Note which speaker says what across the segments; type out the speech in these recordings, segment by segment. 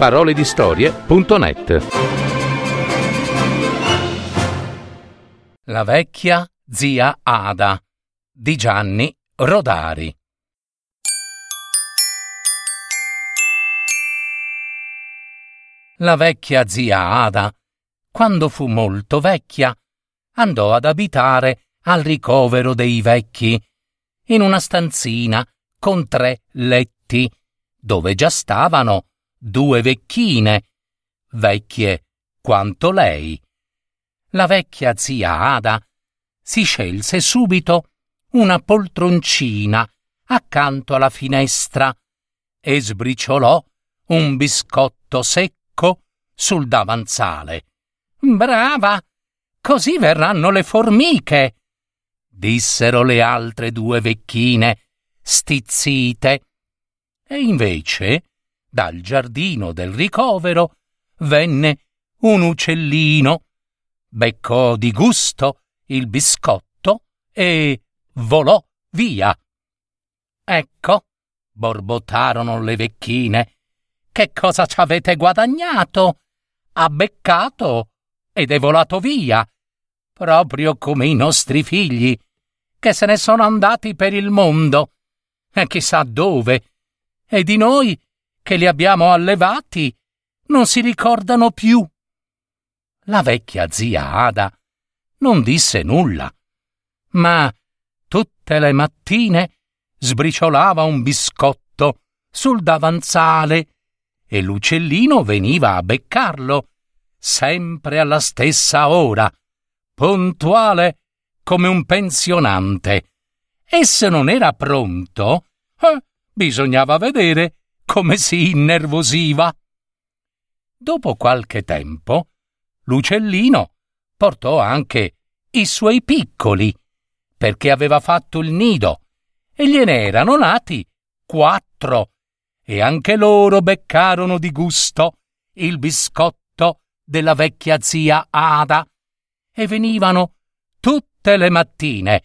Speaker 1: paroledistorie.net
Speaker 2: La vecchia zia Ada di Gianni Rodari. La vecchia zia Ada, quando fu molto vecchia, andò ad abitare al ricovero dei vecchi, in una stanzina con tre letti, dove già stavano due vecchine, vecchie quanto lei. La vecchia zia Ada si scelse subito una poltroncina accanto alla finestra e sbriciolò un biscotto secco sul davanzale. Brava! Così verranno le formiche! dissero le altre due vecchine, stizzite. E invece dal giardino del ricovero venne un uccellino, beccò di gusto il biscotto e volò via. Ecco, borbottarono le vecchine, che cosa ci avete guadagnato? Ha beccato ed è volato via, proprio come i nostri figli, che se ne sono andati per il mondo, e chissà dove, e di noi che li abbiamo allevati non si ricordano più. La vecchia zia Ada non disse nulla, ma tutte le mattine sbriciolava un biscotto sul davanzale e l'uccellino veniva a beccarlo sempre alla stessa ora, puntuale come un pensionante. E se non era pronto, eh, bisognava vedere come si innervosiva. Dopo qualche tempo, l'uccellino portò anche i suoi piccoli, perché aveva fatto il nido, e gliene erano nati quattro, e anche loro beccarono di gusto il biscotto della vecchia zia Ada, e venivano tutte le mattine,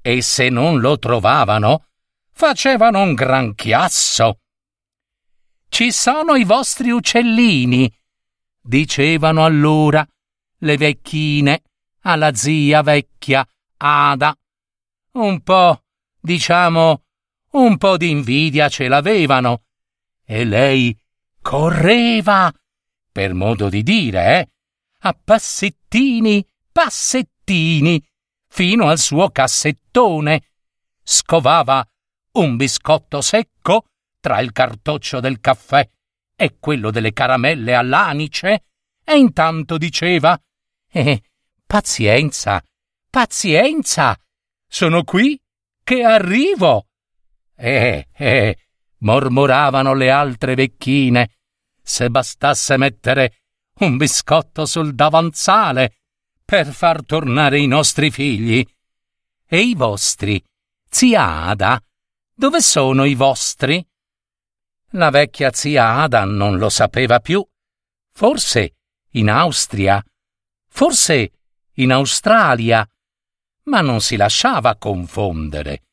Speaker 2: e se non lo trovavano, facevano un gran chiasso ci sono i vostri uccellini, dicevano allora le vecchine alla zia vecchia Ada. Un po', diciamo, un po' di invidia ce l'avevano. E lei correva, per modo di dire, eh, a passettini, passettini, fino al suo cassettone. Scovava un biscotto secco tra il cartoccio del caffè e quello delle caramelle all'anice, e intanto diceva Eh, pazienza, pazienza, sono qui che arrivo. Eh, eh, mormoravano le altre vecchine, se bastasse mettere un biscotto sul davanzale per far tornare i nostri figli. E i vostri, zia Ada, dove sono i vostri? La vecchia zia Ada non lo sapeva più. Forse in Austria, forse in Australia, ma non si lasciava confondere.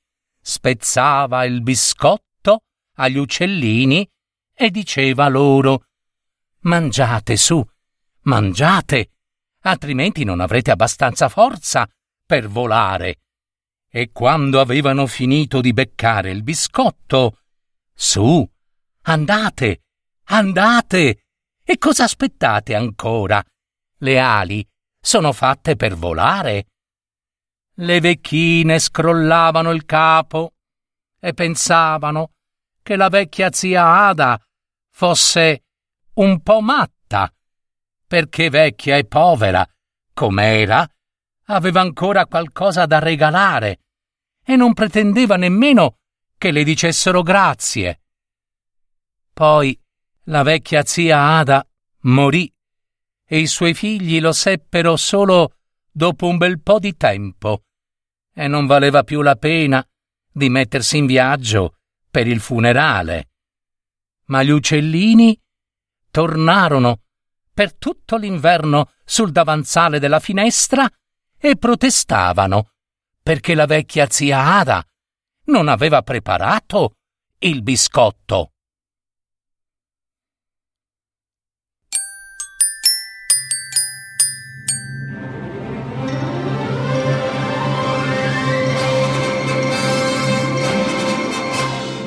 Speaker 2: Spezzava il biscotto agli uccellini e diceva loro Mangiate su, mangiate, altrimenti non avrete abbastanza forza per volare. E quando avevano finito di beccare il biscotto, su, Andate, andate! E cosa aspettate ancora? Le ali sono fatte per volare. Le vecchine scrollavano il capo e pensavano che la vecchia zia Ada fosse un po' matta, perché vecchia e povera, com'era, aveva ancora qualcosa da regalare e non pretendeva nemmeno che le dicessero grazie. Poi la vecchia zia Ada morì e i suoi figli lo seppero solo dopo un bel po' di tempo e non valeva più la pena di mettersi in viaggio per il funerale. Ma gli uccellini tornarono per tutto l'inverno sul davanzale della finestra e protestavano perché la vecchia zia Ada non aveva preparato il biscotto.